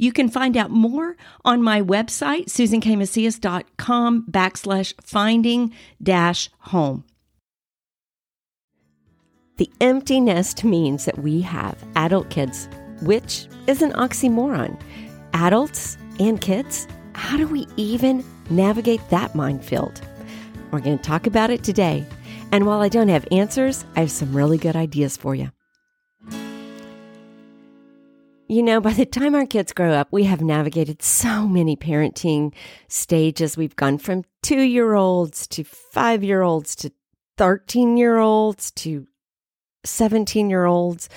You can find out more on my website, susankmacias.com backslash finding dash home. The empty nest means that we have adult kids, which is an oxymoron. Adults and kids, how do we even navigate that minefield? We're going to talk about it today. And while I don't have answers, I have some really good ideas for you. You know, by the time our kids grow up, we have navigated so many parenting stages. We've gone from two year olds to five year olds to 13 year olds to 17 year olds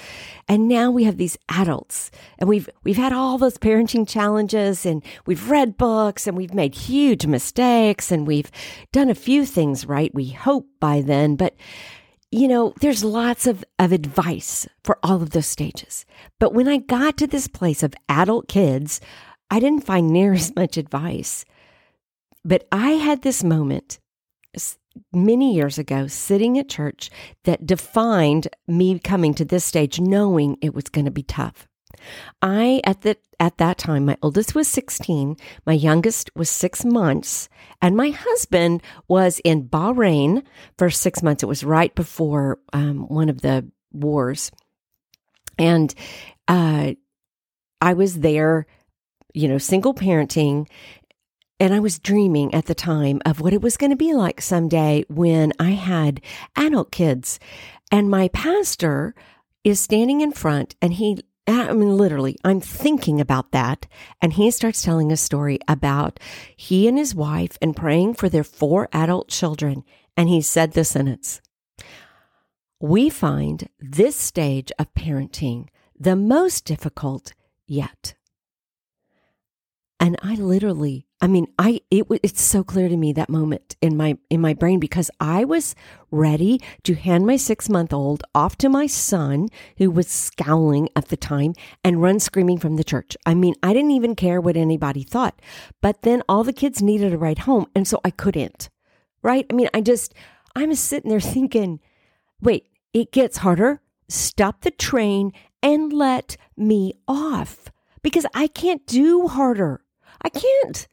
and now we have these adults. And we've we've had all those parenting challenges and we've read books and we've made huge mistakes and we've done a few things right we hope by then. But you know, there's lots of, of advice for all of those stages. But when I got to this place of adult kids, I didn't find near as much advice. But I had this moment many years ago sitting at church that defined me coming to this stage knowing it was going to be tough. I at the at that time my oldest was 16, my youngest was 6 months, and my husband was in Bahrain for 6 months. It was right before um, one of the wars. And uh, I was there, you know, single parenting and I was dreaming at the time of what it was going to be like someday when I had adult kids. And my pastor is standing in front and he I mean, literally, I'm thinking about that. And he starts telling a story about he and his wife and praying for their four adult children. And he said the sentence We find this stage of parenting the most difficult yet. And I literally I mean, I it it's so clear to me that moment in my in my brain because I was ready to hand my 6-month-old off to my son who was scowling at the time and run screaming from the church. I mean, I didn't even care what anybody thought. But then all the kids needed a ride home and so I couldn't. Right? I mean, I just I'm sitting there thinking, "Wait, it gets harder. Stop the train and let me off." Because I can't do harder. I can't.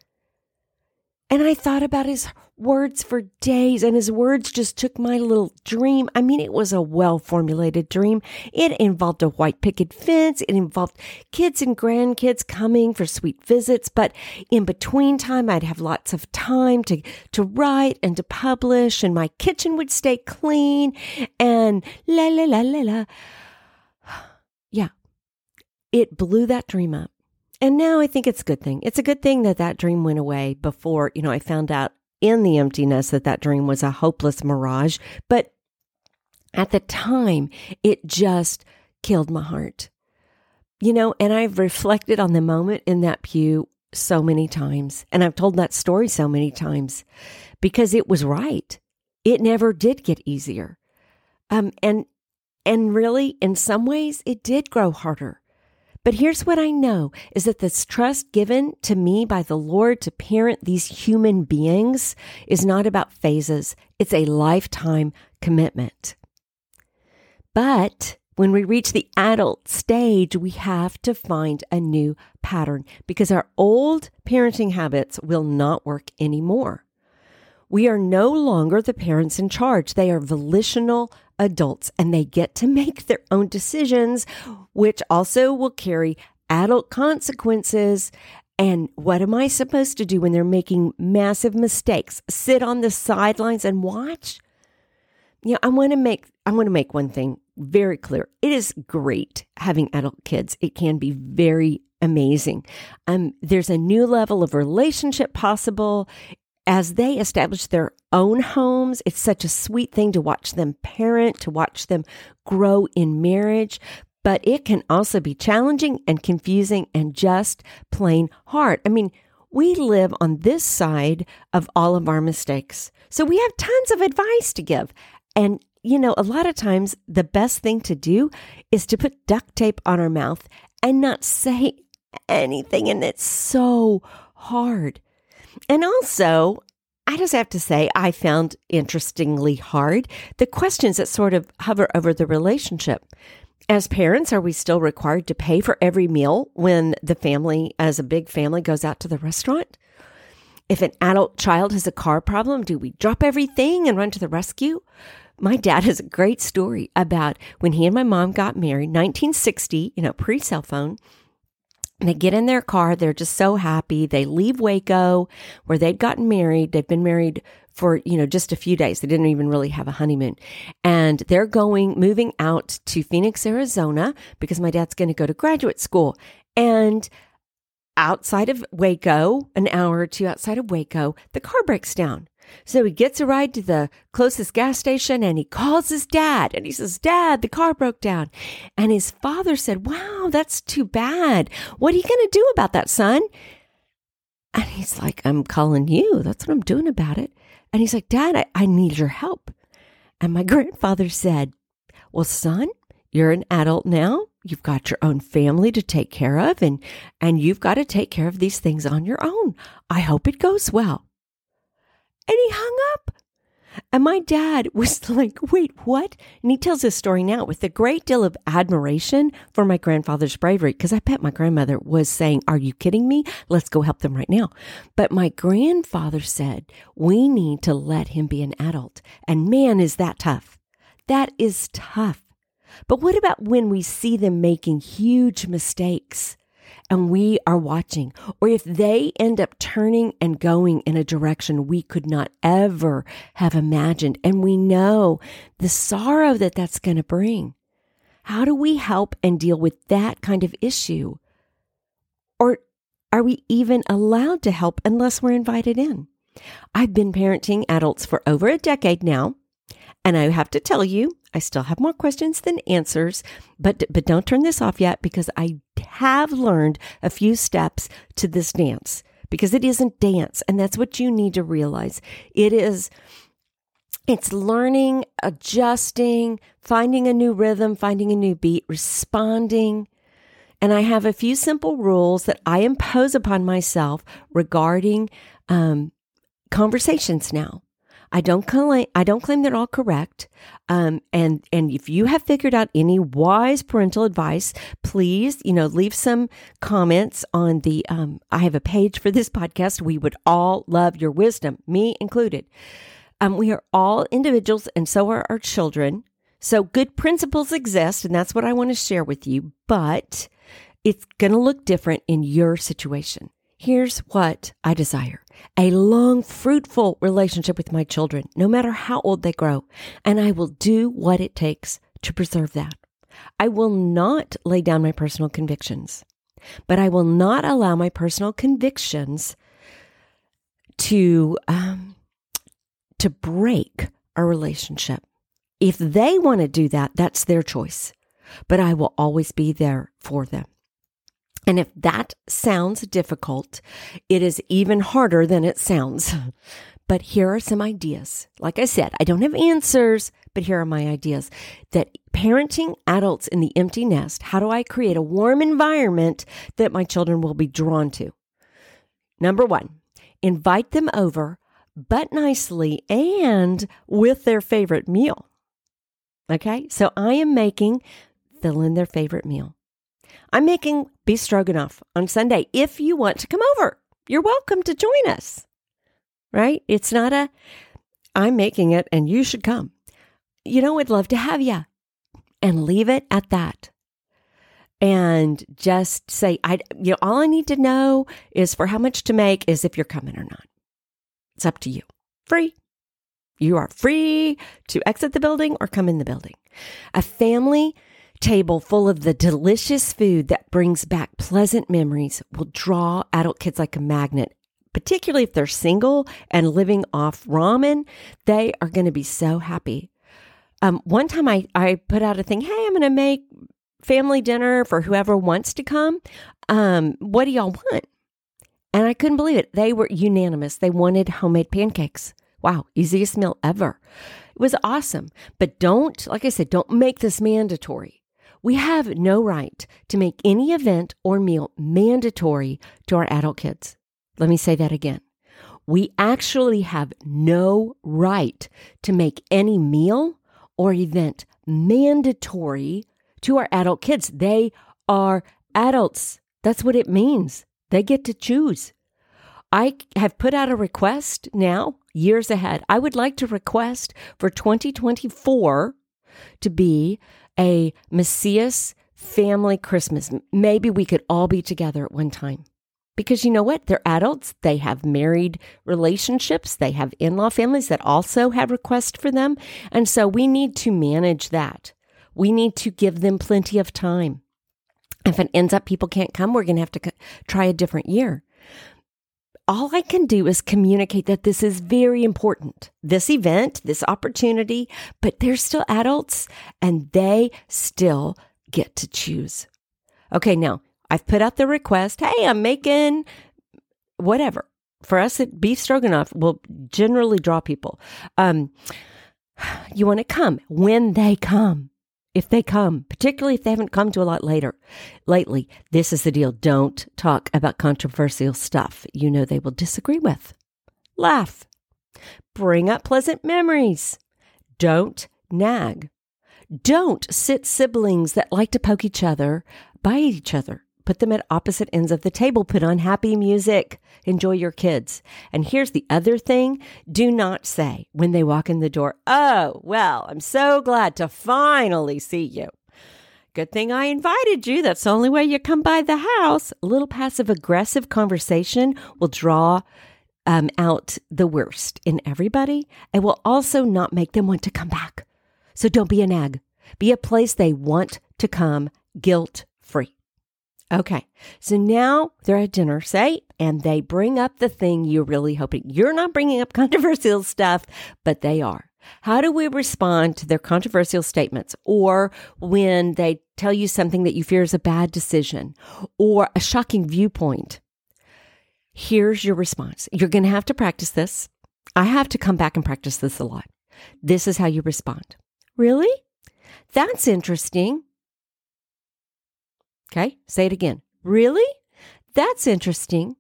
And I thought about his words for days, and his words just took my little dream. I mean, it was a well formulated dream. It involved a white picket fence, it involved kids and grandkids coming for sweet visits, but in between time, I'd have lots of time to, to write and to publish, and my kitchen would stay clean, and la la la la la. Yeah, it blew that dream up. And now I think it's a good thing. It's a good thing that that dream went away before, you know, I found out in the emptiness that that dream was a hopeless mirage. But at the time, it just killed my heart. You know, and I've reflected on the moment in that pew so many times. And I've told that story so many times because it was right. It never did get easier. Um, and, and really, in some ways, it did grow harder. But here's what I know is that this trust given to me by the Lord to parent these human beings is not about phases. It's a lifetime commitment. But when we reach the adult stage, we have to find a new pattern because our old parenting habits will not work anymore. We are no longer the parents in charge. They are volitional adults and they get to make their own decisions, which also will carry adult consequences. And what am I supposed to do when they're making massive mistakes? Sit on the sidelines and watch? Yeah, I want to make I want to make one thing very clear. It is great having adult kids. It can be very amazing. Um, there's a new level of relationship possible as they establish their own homes, it's such a sweet thing to watch them parent, to watch them grow in marriage. but it can also be challenging and confusing and just plain hard. I mean, we live on this side of all of our mistakes. So we have tons of advice to give. And, you know, a lot of times the best thing to do is to put duct tape on our mouth and not say anything. And it's so hard. And also, I just have to say, I found interestingly hard the questions that sort of hover over the relationship. As parents, are we still required to pay for every meal when the family, as a big family, goes out to the restaurant? If an adult child has a car problem, do we drop everything and run to the rescue? My dad has a great story about when he and my mom got married, 1960, you know, pre cell phone. They get in their car. They're just so happy. They leave Waco where they'd gotten married. They've been married for, you know, just a few days. They didn't even really have a honeymoon. And they're going, moving out to Phoenix, Arizona because my dad's going to go to graduate school. And outside of Waco, an hour or two outside of Waco, the car breaks down. So he gets a ride to the closest gas station and he calls his dad and he says, Dad, the car broke down. And his father said, Wow, that's too bad. What are you going to do about that, son? And he's like, I'm calling you. That's what I'm doing about it. And he's like, Dad, I, I need your help. And my grandfather said, Well, son, you're an adult now. You've got your own family to take care of and and you've got to take care of these things on your own. I hope it goes well and he hung up. And my dad was like, wait, what? And he tells this story now with a great deal of admiration for my grandfather's bravery. Cause I bet my grandmother was saying, are you kidding me? Let's go help them right now. But my grandfather said, we need to let him be an adult. And man, is that tough. That is tough. But what about when we see them making huge mistakes? And we are watching, or if they end up turning and going in a direction we could not ever have imagined, and we know the sorrow that that's going to bring, how do we help and deal with that kind of issue? Or are we even allowed to help unless we're invited in? I've been parenting adults for over a decade now, and I have to tell you, I still have more questions than answers, but but don't turn this off yet because I have learned a few steps to this dance because it isn't dance and that's what you need to realize. It is it's learning, adjusting, finding a new rhythm, finding a new beat, responding. And I have a few simple rules that I impose upon myself regarding um, conversations now. I don't claim I don't claim they're all correct. Um, and and if you have figured out any wise parental advice, please you know leave some comments on the. Um, I have a page for this podcast. We would all love your wisdom, me included. Um, we are all individuals, and so are our children. So good principles exist, and that's what I want to share with you. But it's going to look different in your situation. Here's what I desire a long, fruitful relationship with my children, no matter how old they grow. And I will do what it takes to preserve that. I will not lay down my personal convictions, but I will not allow my personal convictions to, um, to break a relationship. If they want to do that, that's their choice, but I will always be there for them. And if that sounds difficult, it is even harder than it sounds. But here are some ideas. Like I said, I don't have answers, but here are my ideas that parenting adults in the empty nest, how do I create a warm environment that my children will be drawn to? Number one, invite them over, but nicely and with their favorite meal. Okay, so I am making fill in their favorite meal. I'm making beef stroganoff on Sunday. If you want to come over, you're welcome to join us. Right? It's not a, I'm making it and you should come. You know, I'd love to have you and leave it at that. And just say, I, you know, all I need to know is for how much to make is if you're coming or not. It's up to you. Free. You are free to exit the building or come in the building. A family table full of the delicious food that brings back pleasant memories will draw adult kids like a magnet. Particularly if they're single and living off ramen, they are going to be so happy. Um, one time I, I put out a thing, hey, I'm going to make family dinner for whoever wants to come. Um, what do y'all want? And I couldn't believe it. They were unanimous. They wanted homemade pancakes. Wow, easiest meal ever. It was awesome. But don't, like I said, don't make this mandatory. We have no right to make any event or meal mandatory to our adult kids. Let me say that again. We actually have no right to make any meal or event mandatory to our adult kids. They are adults. That's what it means. They get to choose. I have put out a request now, years ahead. I would like to request for 2024 to be a Macias family Christmas. Maybe we could all be together at one time. Because you know what? They're adults. They have married relationships. They have in law families that also have requests for them. And so we need to manage that. We need to give them plenty of time. If it ends up people can't come, we're going to have to try a different year. All I can do is communicate that this is very important. This event, this opportunity, but they're still adults and they still get to choose. Okay, now I've put out the request. Hey, I'm making whatever. For us at Beef Stroganoff will generally draw people. Um, you want to come when they come if they come, particularly if they haven't come to a lot later. Lately, this is the deal. Don't talk about controversial stuff you know they will disagree with. Laugh. Bring up pleasant memories. Don't nag. Don't sit siblings that like to poke each other, bite each other. Put them at opposite ends of the table. Put on happy music. Enjoy your kids. And here's the other thing do not say when they walk in the door, Oh, well, I'm so glad to finally see you. Good thing I invited you. That's the only way you come by the house. A little passive aggressive conversation will draw um, out the worst in everybody. It will also not make them want to come back. So don't be a nag. Be a place they want to come guilt. Okay. So now they're at dinner, say, and they bring up the thing you're really hoping. You're not bringing up controversial stuff, but they are. How do we respond to their controversial statements or when they tell you something that you fear is a bad decision or a shocking viewpoint? Here's your response. You're going to have to practice this. I have to come back and practice this a lot. This is how you respond. Really? That's interesting. Okay, say it again. Really? That's interesting.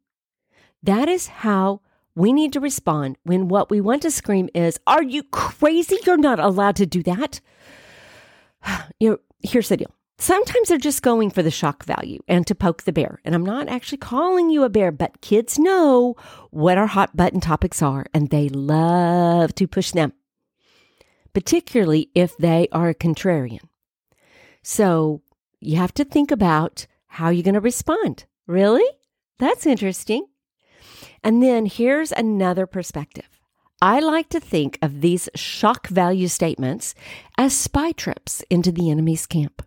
That is how we need to respond when what we want to scream is, Are you crazy? You're not allowed to do that. You know, here's the deal. Sometimes they're just going for the shock value and to poke the bear. And I'm not actually calling you a bear, but kids know what our hot button topics are and they love to push them, particularly if they are a contrarian. So you have to think about how you're going to respond. Really? That's interesting. And then here's another perspective. I like to think of these shock value statements as spy trips into the enemy's camp.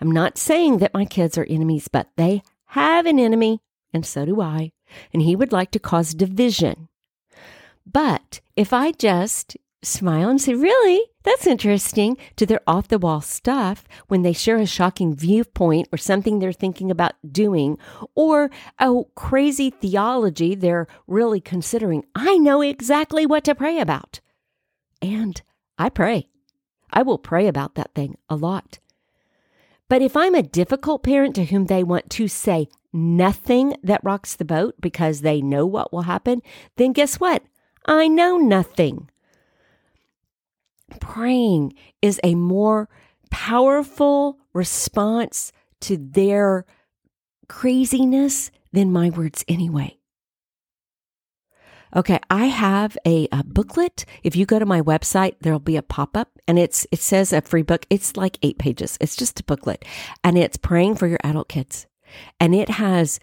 I'm not saying that my kids are enemies, but they have an enemy, and so do I, and he would like to cause division. But if I just smile and say, Really? That's interesting to their off the wall stuff when they share a shocking viewpoint or something they're thinking about doing or a crazy theology they're really considering. I know exactly what to pray about. And I pray. I will pray about that thing a lot. But if I'm a difficult parent to whom they want to say nothing that rocks the boat because they know what will happen, then guess what? I know nothing praying is a more powerful response to their craziness than my words anyway. Okay, I have a, a, booklet. If you go to my website, there'll be a pop-up and it's it says a free book. It's like 8 pages. It's just a booklet and it's praying for your adult kids. And it has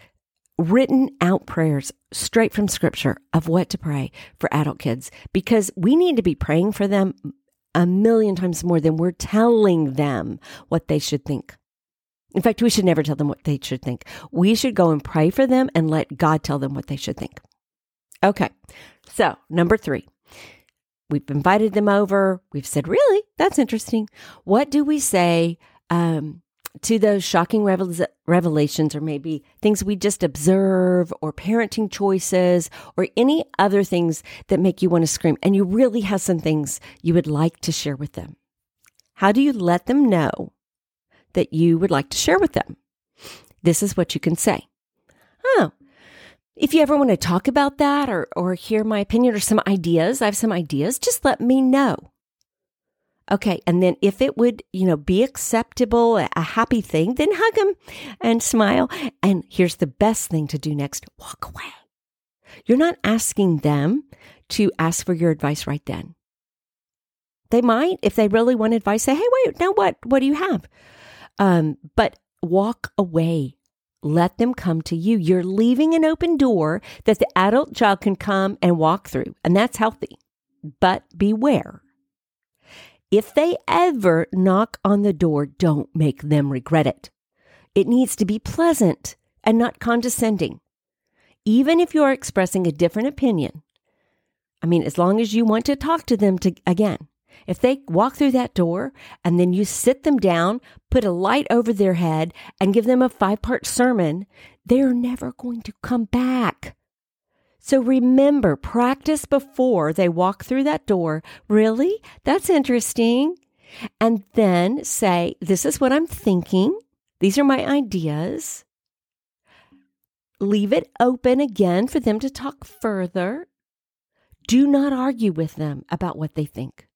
written out prayers straight from scripture of what to pray for adult kids because we need to be praying for them a million times more than we're telling them what they should think. In fact, we should never tell them what they should think. We should go and pray for them and let God tell them what they should think. Okay. So, number three, we've invited them over. We've said, really? That's interesting. What do we say um, to those shocking revel- revelations or maybe things we just observe or parenting choices or any other things that make you want to scream and you really have some things you would like to share with them. How do you let them know that you would like to share with them? This is what you can say. Oh, if you ever want to talk about that or, or hear my opinion or some ideas, I have some ideas, just let me know. Okay. And then if it would, you know, be acceptable, a happy thing, then hug them and smile. And here's the best thing to do next walk away. You're not asking them to ask for your advice right then. They might, if they really want advice, say, Hey, wait, now what? What do you have? Um, but walk away. Let them come to you. You're leaving an open door that the adult child can come and walk through, and that's healthy. But beware if they ever knock on the door, don't make them regret it. It needs to be pleasant and not condescending. Even if you are expressing a different opinion, I mean, as long as you want to talk to them to, again, if they walk through that door and then you sit them down, put a light over their head, and give them a five part sermon, they're never going to come back. So remember, practice before they walk through that door. Really? That's interesting. And then say, This is what I'm thinking. These are my ideas. Leave it open again for them to talk further. Do not argue with them about what they think.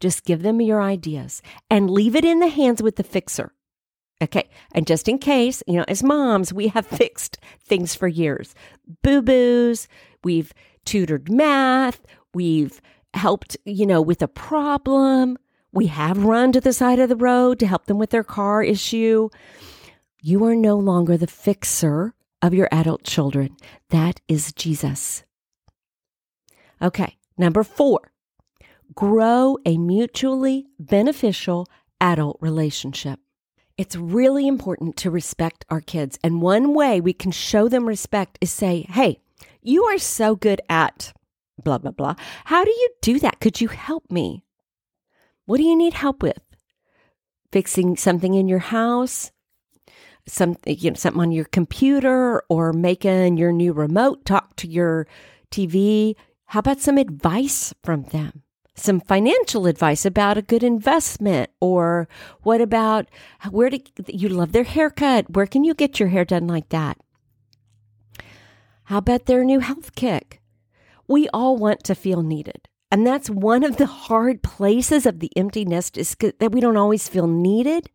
Just give them your ideas and leave it in the hands with the fixer. Okay. And just in case, you know, as moms, we have fixed things for years boo boos, We've tutored math. We've helped, you know, with a problem. We have run to the side of the road to help them with their car issue. You are no longer the fixer of your adult children. That is Jesus. Okay, number four, grow a mutually beneficial adult relationship. It's really important to respect our kids. And one way we can show them respect is say, hey, you are so good at blah, blah, blah. How do you do that? Could you help me? What do you need help with? Fixing something in your house? Something, you know, something on your computer or making your new remote talk to your TV? How about some advice from them? Some financial advice about a good investment, or what about where do you love their haircut? Where can you get your hair done like that? How about their new health kick? We all want to feel needed. And that's one of the hard places of the empty nest is that we don't always feel needed.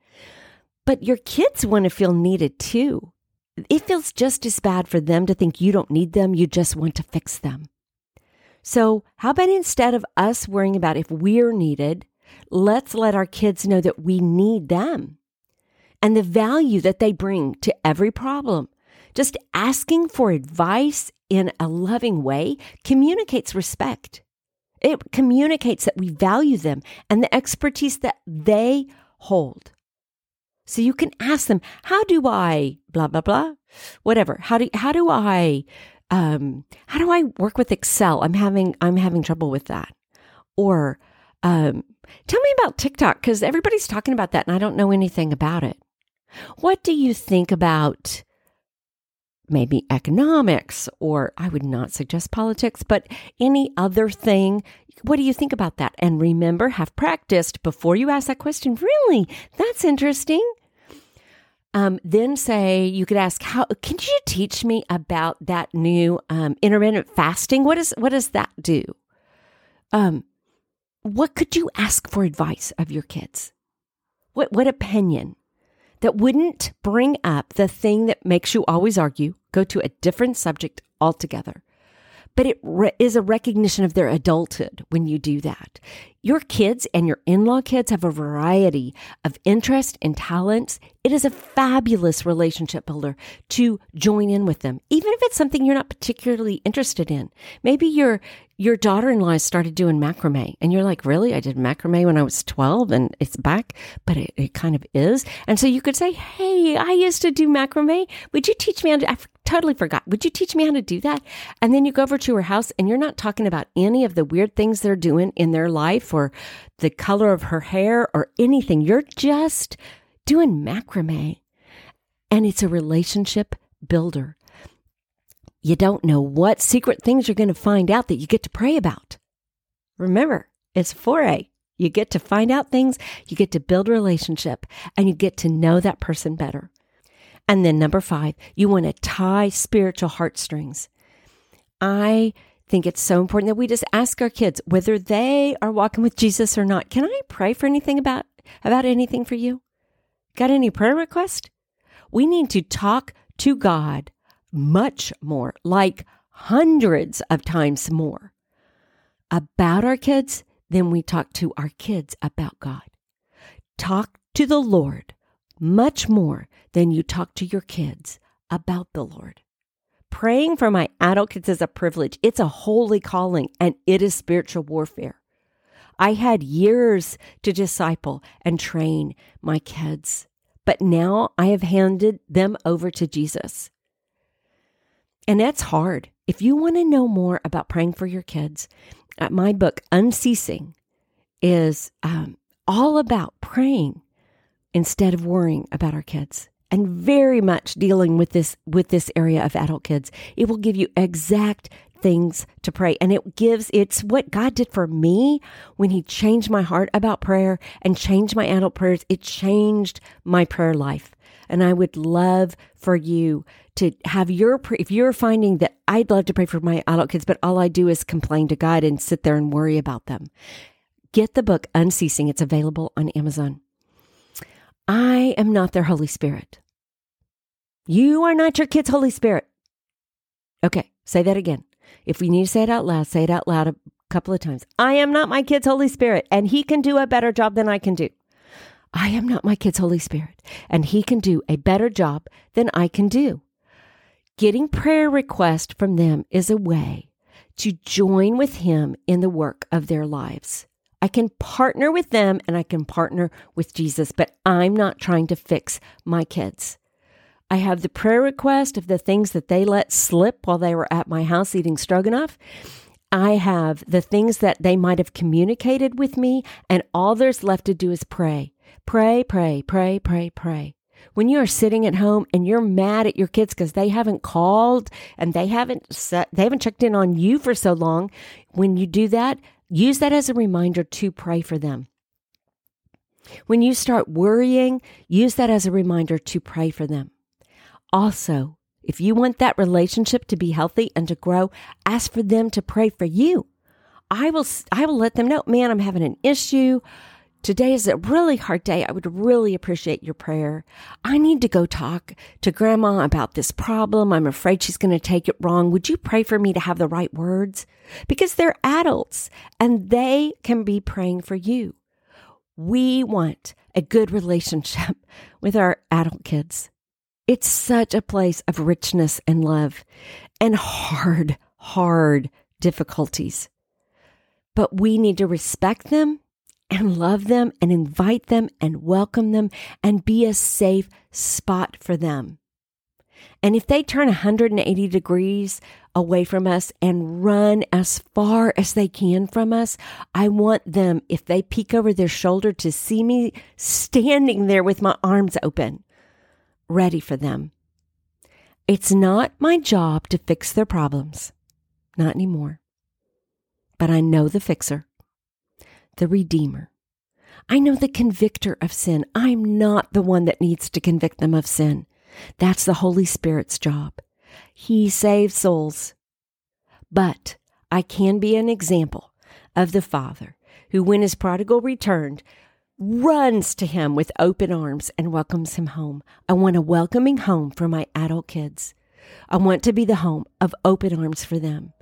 But your kids want to feel needed too. It feels just as bad for them to think you don't need them, you just want to fix them. So, how about instead of us worrying about if we're needed, let's let our kids know that we need them and the value that they bring to every problem just asking for advice in a loving way communicates respect. It communicates that we value them and the expertise that they hold. So you can ask them, how do I blah blah blah, whatever. How do how do I um, how do I work with Excel? I'm having I'm having trouble with that. Or um, tell me about TikTok because everybody's talking about that and I don't know anything about it. What do you think about maybe economics, or I would not suggest politics, but any other thing. What do you think about that? And remember, have practiced before you ask that question. Really? That's interesting. Um, then say you could ask how can you teach me about that new um, intermittent fasting what is what does that do um, what could you ask for advice of your kids what what opinion that wouldn't bring up the thing that makes you always argue, go to a different subject altogether. But it re- is a recognition of their adulthood when you do that. Your kids and your in law kids have a variety of interests and talents. It is a fabulous relationship builder to join in with them, even if it's something you're not particularly interested in. Maybe your your daughter-in-law started doing macrame and you're like, really? I did macrame when I was 12 and it's back, but it, it kind of is. And so you could say, Hey, I used to do macrame. Would you teach me I totally forgot. Would you teach me how to do that? And then you go over to her house and you're not talking about any of the weird things they're doing in their life or the color of her hair or anything. You're just doing macrame. And it's a relationship builder. You don't know what secret things you're going to find out that you get to pray about. Remember, it's 4A. You get to find out things, you get to build relationship, and you get to know that person better. And then number five, you want to tie spiritual heartstrings. I think it's so important that we just ask our kids whether they are walking with Jesus or not. Can I pray for anything about about anything for you? Got any prayer request? We need to talk to God much more, like hundreds of times more about our kids than we talk to our kids about God. Talk to the Lord much more than you talk to your kids about the Lord. Praying for my adult kids is a privilege. It's a holy calling and it is spiritual warfare. I had years to disciple and train my kids, but now I have handed them over to Jesus. And that's hard. If you want to know more about praying for your kids, uh, my book, Unceasing, is um, all about praying instead of worrying about our kids and very much dealing with this with this area of adult kids. It will give you exact things to pray and it gives it's what god did for me when he changed my heart about prayer and changed my adult prayers. It changed my prayer life. And i would love for you to have your if you're finding that i'd love to pray for my adult kids but all i do is complain to god and sit there and worry about them. Get the book unceasing. It's available on amazon I am not their Holy Spirit. You are not your kid's Holy Spirit. Okay, say that again. If we need to say it out loud, say it out loud a couple of times. I am not my kid's Holy Spirit, and he can do a better job than I can do. I am not my kid's Holy Spirit, and he can do a better job than I can do. Getting prayer requests from them is a way to join with him in the work of their lives. I can partner with them and I can partner with Jesus, but I'm not trying to fix my kids. I have the prayer request of the things that they let slip while they were at my house eating stroganoff. I have the things that they might have communicated with me, and all there's left to do is pray. Pray, pray, pray, pray, pray. When you are sitting at home and you're mad at your kids because they haven't called and they haven't set, they haven't checked in on you for so long, when you do that, Use that as a reminder to pray for them. When you start worrying, use that as a reminder to pray for them. Also, if you want that relationship to be healthy and to grow, ask for them to pray for you. I will I will let them know, man, I'm having an issue. Today is a really hard day. I would really appreciate your prayer. I need to go talk to grandma about this problem. I'm afraid she's going to take it wrong. Would you pray for me to have the right words? Because they're adults and they can be praying for you. We want a good relationship with our adult kids. It's such a place of richness and love and hard, hard difficulties. But we need to respect them and love them and invite them and welcome them and be a safe spot for them. And if they turn 180 degrees away from us and run as far as they can from us, I want them, if they peek over their shoulder, to see me standing there with my arms open, ready for them. It's not my job to fix their problems, not anymore. But I know the fixer the Redeemer. I know the convictor of sin. I'm not the one that needs to convict them of sin. That's the Holy Spirit's job. He saves souls. But I can be an example of the Father who, when his prodigal returned, runs to him with open arms and welcomes him home. I want a welcoming home for my adult kids. I want to be the home of open arms for them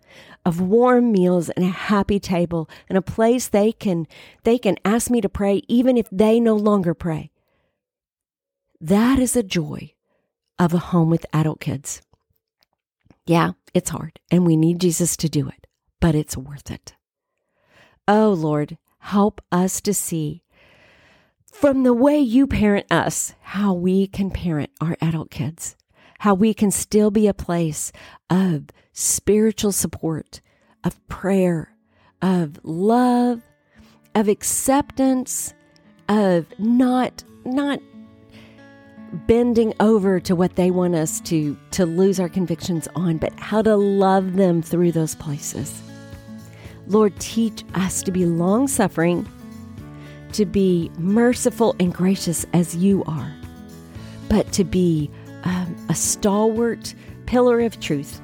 of warm meals and a happy table and a place they can they can ask me to pray even if they no longer pray. That is a joy of a home with adult kids. Yeah, it's hard and we need Jesus to do it, but it's worth it. Oh Lord, help us to see from the way you parent us how we can parent our adult kids how we can still be a place of spiritual support, of prayer, of love, of acceptance, of not not bending over to what they want us to to lose our convictions on, but how to love them through those places. Lord, teach us to be long suffering, to be merciful and gracious as you are, but to be um, a stalwart pillar of truth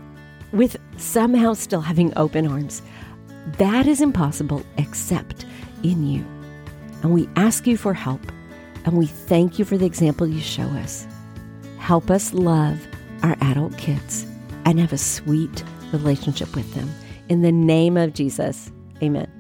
with somehow still having open arms. That is impossible except in you. And we ask you for help, and we thank you for the example you show us. Help us love our adult kids and have a sweet relationship with them. In the name of Jesus, amen.